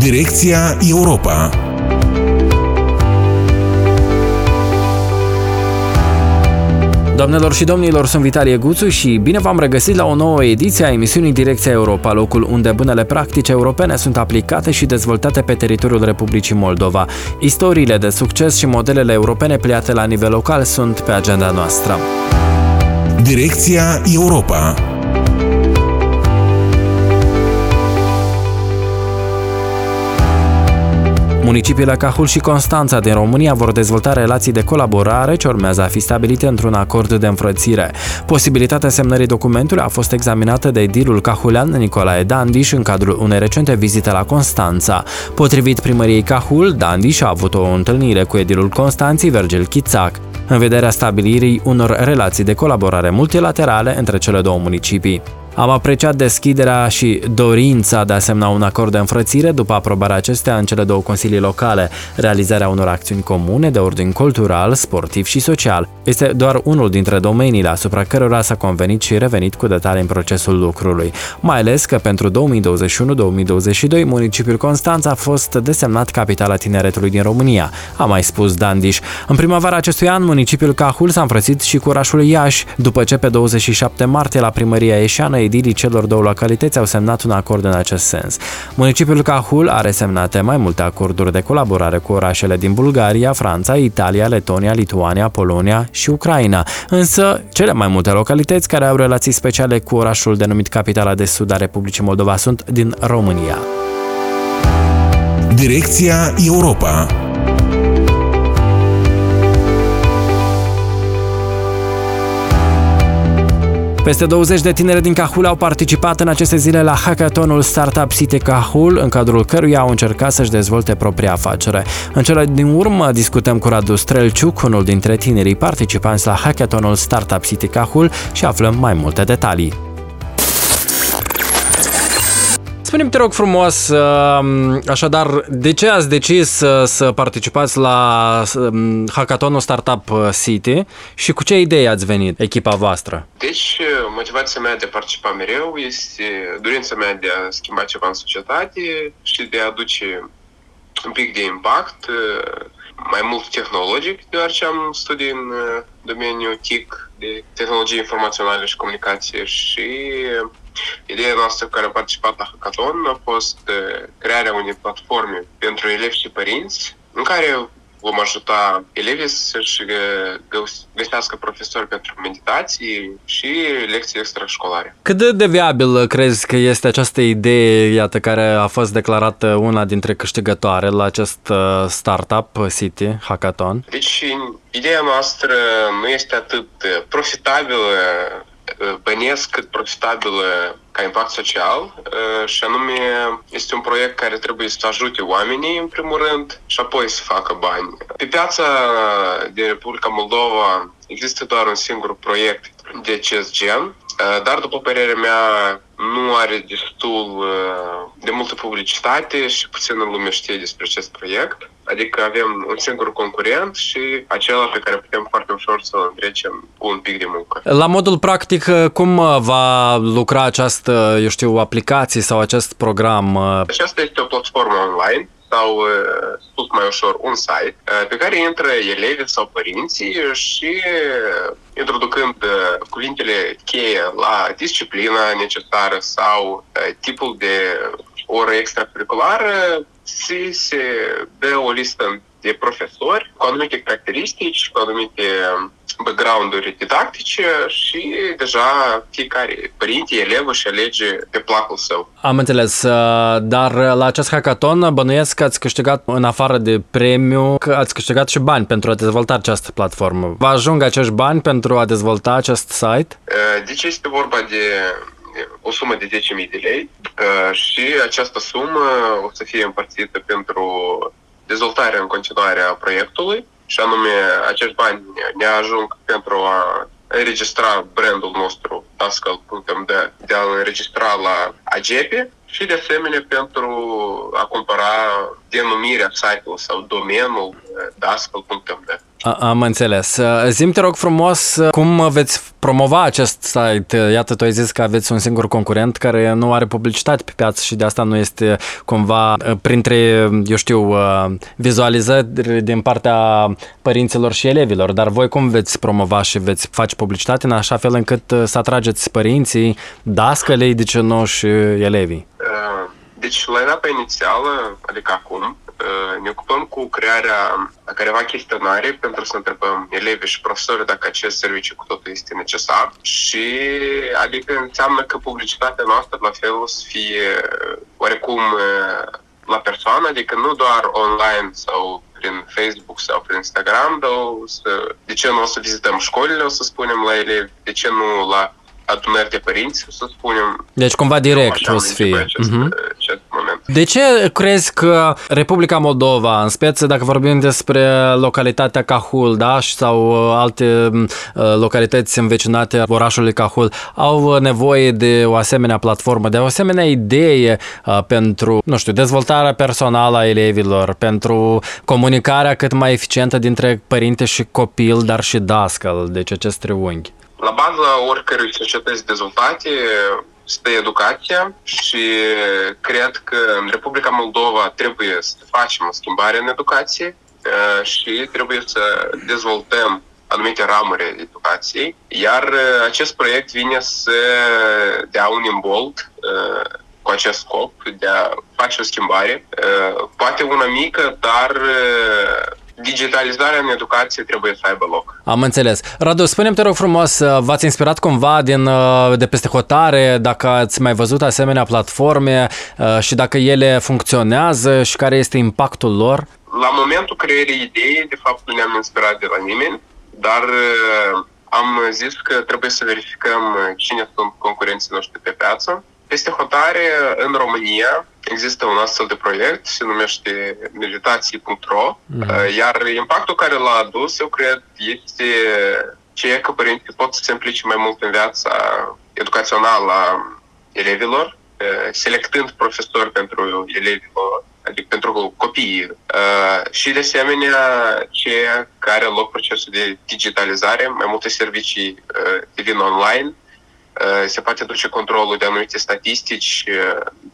Direcția Europa Doamnelor și domnilor, sunt Vitalie Guțu și bine v-am regăsit la o nouă ediție a emisiunii Direcția Europa, locul unde bunele practici europene sunt aplicate și dezvoltate pe teritoriul Republicii Moldova. Istoriile de succes și modelele europene pliate la nivel local sunt pe agenda noastră. Direcția Europa Municipiile Cahul și Constanța din România vor dezvolta relații de colaborare ce urmează a fi stabilite într-un acord de înfrățire. Posibilitatea semnării documentului a fost examinată de edilul cahulean Nicolae Dandiș în cadrul unei recente vizite la Constanța. Potrivit primăriei Cahul, Dandiș a avut o întâlnire cu edilul Constanței, Vergel Chițac în vederea stabilirii unor relații de colaborare multilaterale între cele două municipii. Am apreciat deschiderea și dorința de a semna un acord de înfrățire după aprobarea acestea în cele două consilii locale. Realizarea unor acțiuni comune de ordin cultural, sportiv și social este doar unul dintre domeniile asupra cărora s-a convenit și revenit cu detalii în procesul lucrului. Mai ales că pentru 2021-2022 municipiul Constanța a fost desemnat capitala tineretului din România, a mai spus Dandiș. În primăvara acestui an, municipiul Cahul s-a înfrățit și cu orașul Iași, după ce pe 27 martie la primăria Eșeană edilii celor două localități au semnat un acord în acest sens. Municipiul Cahul are semnate mai multe acorduri de colaborare cu orașele din Bulgaria, Franța, Italia, Letonia, Lituania, Polonia și Ucraina. Însă, cele mai multe localități care au relații speciale cu orașul denumit Capitala de Sud a Republicii Moldova sunt din România. Direcția Europa Peste 20 de tineri din Cahul au participat în aceste zile la hackathonul Startup City Cahul, în cadrul căruia au încercat să-și dezvolte propria afacere. În cele din urmă discutăm cu Radu Strelciuc, unul dintre tinerii participanți la hackathonul Startup City Cahul și aflăm mai multe detalii. Spune-mi, te rog frumos, um, așadar, de ce ați decis să, să participați la um, hackathonul Startup City și cu ce idei ați venit, echipa voastră? Deci, motivația mea de a participa mereu este dorința mea de a schimba ceva în societate și de a aduce un pic de impact, mai mult tehnologic, deoarece am studii în domeniul TIC, de tehnologie informaționale și comunicație și Ideea noastră care a participat la hackathon a fost crearea unei platforme pentru elevi și părinți în care vom ajuta elevii să-și găsească profesori pentru meditații și lecții extrașcolare. Cât de viabil crezi că este această idee, iată, care a fost declarată una dintre câștigătoare la acest uh, startup City Hackathon? Deci, ideea noastră nu este atât profitabilă bănesc cât profitabilă ca impact social și anume este un proiect care trebuie să ajute oamenii în primul rând și apoi să facă bani. Pe piața din Republica Moldova există doar un singur proiect de acest gen, dar după părerea mea nu are destul de multă publicitate și puțină lume știe despre acest proiect. Adică avem un singur concurent și acela pe care putem foarte ușor să-l trecem cu un pic de muncă. La modul practic, cum va lucra această, eu știu, aplicație sau acest program? Aceasta este o platformă online sau, spus mai ușor, un site pe care intră elevii sau părinții și introducând cuvintele cheie la disciplina necesară sau tipul de oră extracurriculară, se, se dă o listă de profesori cu anumite caracteristici, cu anumite background-uri didactice și deja fiecare părinte, elev își alege pe placul său. Am înțeles, uh, dar la acest hackathon bănuiesc că ați câștigat în afară de premiu, că ați câștigat și bani pentru a dezvolta această platformă. Vă ajung acești bani pentru a dezvolta acest site? Uh, deci este vorba de o sumă de 10.000 de lei uh, și această sumă o să fie împărțită pentru dezvoltarea în continuare a proiectului și anume acești bani ne ajung pentru a înregistra brandul nostru Dascal.md, de a înregistra la AGEPI și de asemenea pentru a cumpăra denumirea site-ului sau domenul Dascal.md. Am înțeles. Zim, te rog frumos, cum veți promova acest site? Iată, tu ai zis că aveți un singur concurent care nu are publicitate pe piață și de asta nu este cumva printre, eu știu, vizualizări din partea părinților și elevilor, dar voi cum veți promova și veți face publicitate în așa fel încât să atrageți părinții, dascălei, de ce nu și elevii? Deci, la etapa inițială, adică acum, ne ocupăm cu crearea a careva chestionare pentru să întrebăm elevii și profesori dacă acest serviciu cu totul este necesar și adică înseamnă că publicitatea noastră la fel o să fie oarecum la persoană, adică nu doar online sau prin Facebook sau prin Instagram, dar o să, de ce nu o să vizităm școlile, o să spunem la elevi, de ce nu la adunări de părinți, să spunem. Deci cumva direct o să fie. Acest, uh-huh. Acest moment. De ce crezi că Republica Moldova, în speță dacă vorbim despre localitatea Cahul, da, sau uh, alte uh, localități învecinate orașului Cahul, au nevoie de o asemenea platformă, de o asemenea idee uh, pentru, nu știu, dezvoltarea personală a elevilor, pentru comunicarea cât mai eficientă dintre părinte și copil, dar și dascăl, deci acest triunghi? La baza oricărui societăți dezvoltate stă educația și cred că în Republica Moldova trebuie să facem o schimbare în educație și trebuie să dezvoltăm anumite ramuri educației, iar acest proiect vine să dea un imbold cu acest scop de a face o schimbare, poate una mică, dar digitalizarea în educație trebuie să aibă loc. Am înțeles. Radu, spune-mi, te rog frumos, uh, v-ați inspirat cumva din, uh, de peste hotare, dacă ați mai văzut asemenea platforme uh, și dacă ele funcționează și care este impactul lor? La momentul creierii ideii, de fapt, nu ne-am inspirat de la nimeni, dar am zis că trebuie să verificăm cine sunt concurenții noștri pe piață peste hotare, în România, există un astfel de proiect, se numește meditații.ro, mm. iar impactul care l-a adus, eu cred, este ceea că părinții pot să se implice mai mult în viața educațională a elevilor, uh, selectând profesori pentru elevilor, adică pentru copii. Uh, și de asemenea, ceea care are loc procesul de digitalizare, mai multe servicii devin online, Eh, se poate duce controlul de anumite statistici, eh,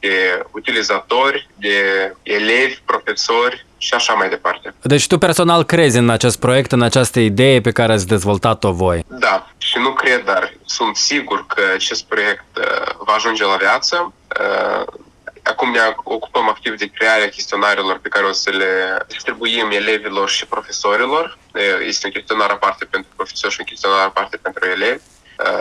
de utilizatori, de elevi, profesori și așa mai departe. Deci tu personal crezi în acest proiect, în această idee pe care ați dezvoltat-o voi? Da, și nu cred, dar sunt sigur că acest proiect eh, va ajunge la viață. Acum ne ocupăm activ de crearea chestionarelor pe care o să le distribuim elevilor și profesorilor. Este un chestionar aparte pentru profesori și un chestionar aparte pentru elevi Uh,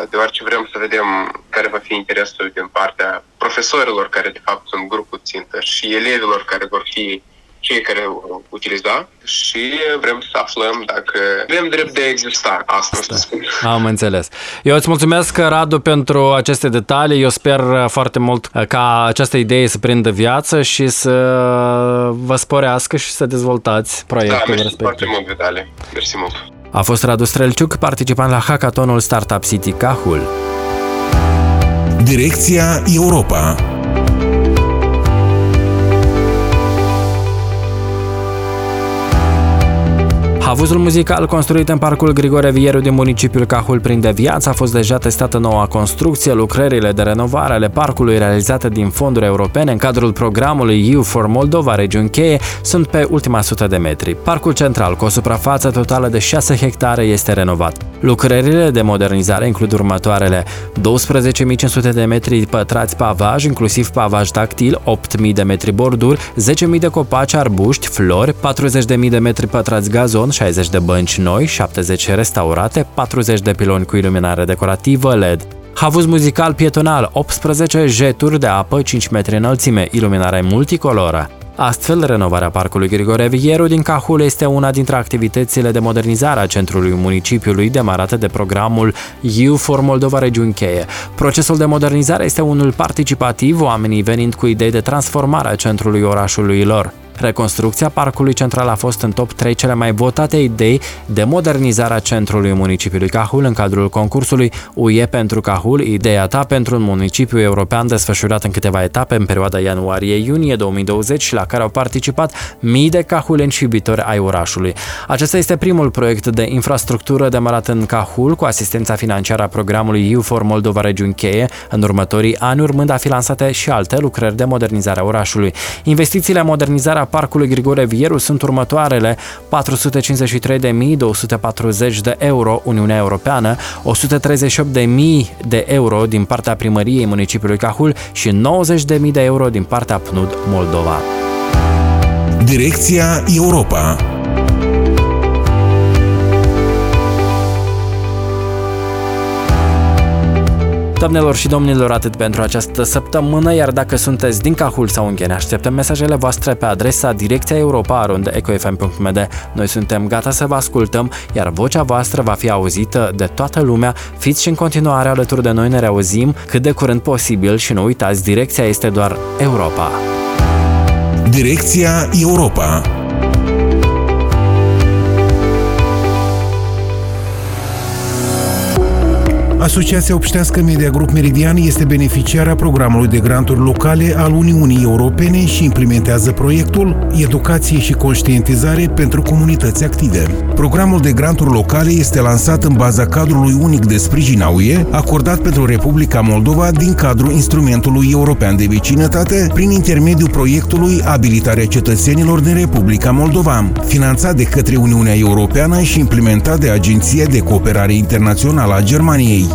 deoarece vrem să vedem care va fi interesul din partea profesorilor care de fapt sunt grupul țintă și elevilor care vor fi cei care vor utiliza și vrem să aflăm dacă avem drept de a exista. Asta, Asta. spun. Am înțeles. Eu îți mulțumesc, Radu, pentru aceste detalii. Eu sper foarte mult ca această idee să prindă viață și să vă sporească și să dezvoltați proiectul da, respectiv. Da, foarte mult, Vitalie. Mersi mult. A fost Radu Strelciuc, participant la hackathonul Startup City Cahul. Direcția Europa Havuzul muzical construit în parcul Grigore Vieru din municipiul Cahul prinde viață a fost deja testată noua construcție. Lucrările de renovare ale parcului realizate din fonduri europene în cadrul programului EU for Moldova Regiuni Cheie sunt pe ultima sută de metri. Parcul central, cu o suprafață totală de 6 hectare, este renovat. Lucrările de modernizare includ următoarele 12.500 de metri pătrați pavaj, inclusiv pavaj tactil, 8.000 de metri borduri, 10.000 de copaci, arbuști, flori, 40.000 de metri pătrați gazon, 60 de bănci noi, 70 restaurate, 40 de piloni cu iluminare decorativă LED. Havuz muzical pietonal, 18 jeturi de apă 5 metri înălțime, iluminare multicoloră. Astfel, renovarea Parcului Grigore Vieru din Cahul este una dintre activitățile de modernizare a centrului municipiului demarate de programul You for Moldova Regiuni Cheie. Procesul de modernizare este unul participativ, oamenii venind cu idei de transformare a centrului orașului lor. Reconstrucția Parcului Central a fost în top 3 cele mai votate idei de modernizare a centrului municipiului Cahul în cadrul concursului UE pentru Cahul, ideea ta pentru un municipiu european desfășurat în câteva etape în perioada ianuarie-iunie 2020 și la care au participat mii de cahuleni și iubitori ai orașului. Acesta este primul proiect de infrastructură demarat în Cahul cu asistența financiară a programului EU for Moldova Regiuni Cheie în următorii ani, urmând a fi lansate și alte lucrări de modernizare a orașului. Investițiile în modernizarea Parcului Grigore Vieru sunt următoarele 453.240 de euro Uniunea Europeană, 138.000 de euro din partea primăriei municipiului Cahul și 90.000 de euro din partea PNUD Moldova. Direcția Europa Doamnelor și domnilor, atât pentru această săptămână, iar dacă sunteți din Cahul sau Ungheni, așteptăm mesajele voastre pe adresa direcția Europa ecofm.md. Noi suntem gata să vă ascultăm, iar vocea voastră va fi auzită de toată lumea. Fiți și în continuare alături de noi, ne reauzim cât de curând posibil și nu uitați, direcția este doar Europa. Direcția Europa Asociația Obștească Media Group Meridian este beneficiara programului de granturi locale al Uniunii Europene și implementează proiectul Educație și conștientizare pentru comunități active. Programul de granturi locale este lansat în baza cadrului unic de sprijin a UE, acordat pentru Republica Moldova din cadrul Instrumentului European de Vecinătate, prin intermediul proiectului Abilitarea cetățenilor din Republica Moldova, finanțat de către Uniunea Europeană și implementat de Agenția de Cooperare Internațională a Germaniei.